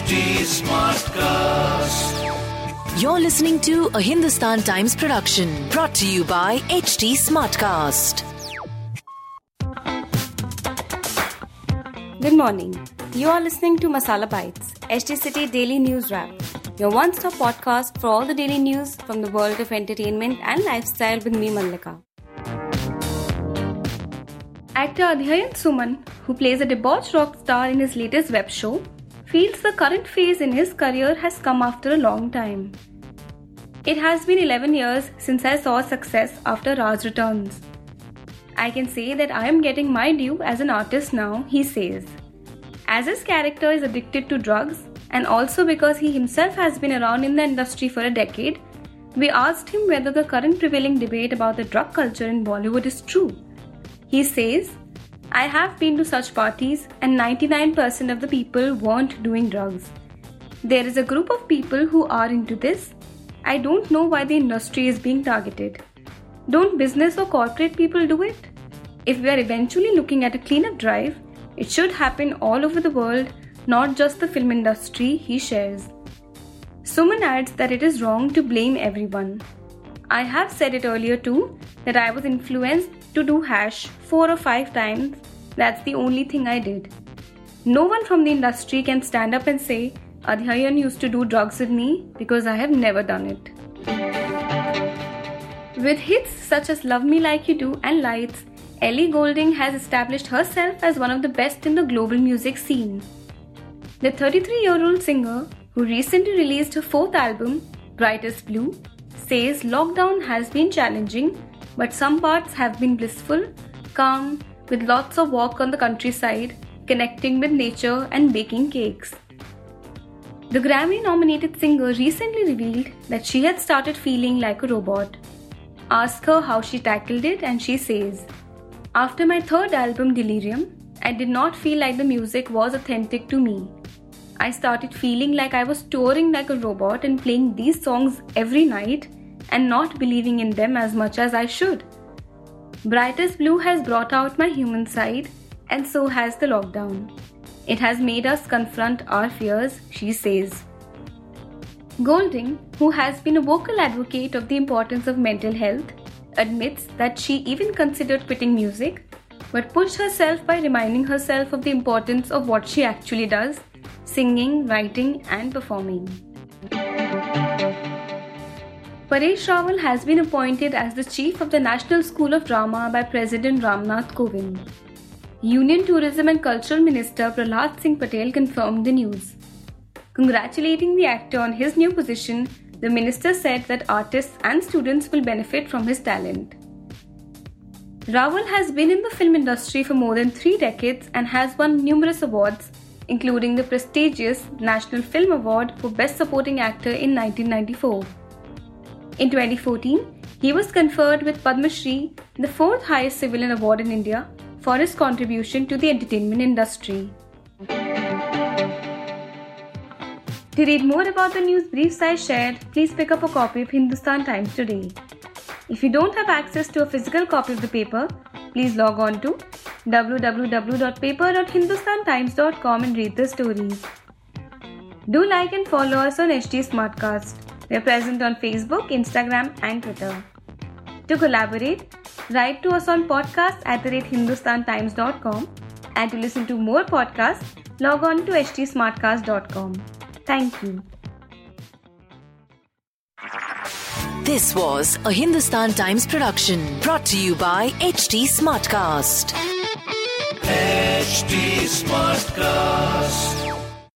HT Smartcast. You're listening to a Hindustan Times production brought to you by HT Smartcast. Good morning. You are listening to Masala Bites, HT City Daily News Wrap, your one stop podcast for all the daily news from the world of entertainment and lifestyle with me, Mallika. Actor Adhyayan Suman, who plays a debauched rock star in his latest web show, feels the current phase in his career has come after a long time. It has been 11 years since I saw success after Raaz returns. I can say that I am getting my due as an artist now, he says. As his character is addicted to drugs, and also because he himself has been around in the industry for a decade, we asked him whether the current prevailing debate about the drug culture in Bollywood is true. He says, I have been to such parties, and 99% of the people weren't doing drugs. There is a group of people who are into this. I don't know why the industry is being targeted. Don't business or corporate people do it? If we are eventually looking at a cleanup drive, it should happen all over the world, not just the film industry, he shares. Suman adds that it is wrong to blame everyone. I have said it earlier too that I was influenced to do hash four or five times. That's the only thing I did. No one from the industry can stand up and say, Adhyayan used to do drugs with me because I have never done it. With hits such as Love Me Like You Do and Lights, Ellie Goulding has established herself as one of the best in the global music scene. The 33 year old singer, who recently released her fourth album, Brightest Blue, says lockdown has been challenging but some parts have been blissful, calm, with lots of walk on the countryside, connecting with nature and baking cakes. The Grammy nominated singer recently revealed that she had started feeling like a robot. Ask her how she tackled it, and she says, After my third album, Delirium, I did not feel like the music was authentic to me. I started feeling like I was touring like a robot and playing these songs every night and not believing in them as much as I should. Brightest Blue has brought out my human side, and so has the lockdown. It has made us confront our fears, she says. Goulding, who has been a vocal advocate of the importance of mental health, admits that she even considered quitting music, but pushed herself by reminding herself of the importance of what she actually does singing, writing, and performing. Paresh Rawal has been appointed as the chief of the National School of Drama by President Ramnath Kovind. Union Tourism and Cultural Minister Prahlad Singh Patel confirmed the news. Congratulating the actor on his new position, the minister said that artists and students will benefit from his talent. Rawal has been in the film industry for more than three decades and has won numerous awards, including the prestigious National Film Award for Best Supporting Actor in 1994. In 2014, he was conferred with Padma Shri, the fourth highest civilian award in India, for his contribution to the entertainment industry. To read more about the news briefs I shared, please pick up a copy of Hindustan Times today. If you don't have access to a physical copy of the paper, please log on to www.paper.hindustantimes.com and read the stories. Do like and follow us on HT Smartcast. We are present on Facebook, Instagram, and Twitter. To collaborate, write to us on podcast at the rate hindustantimes.com and to listen to more podcasts, log on to htsmartcast.com. Thank you. This was a Hindustan Times production brought to you by HT Smartcast. HT Smartcast.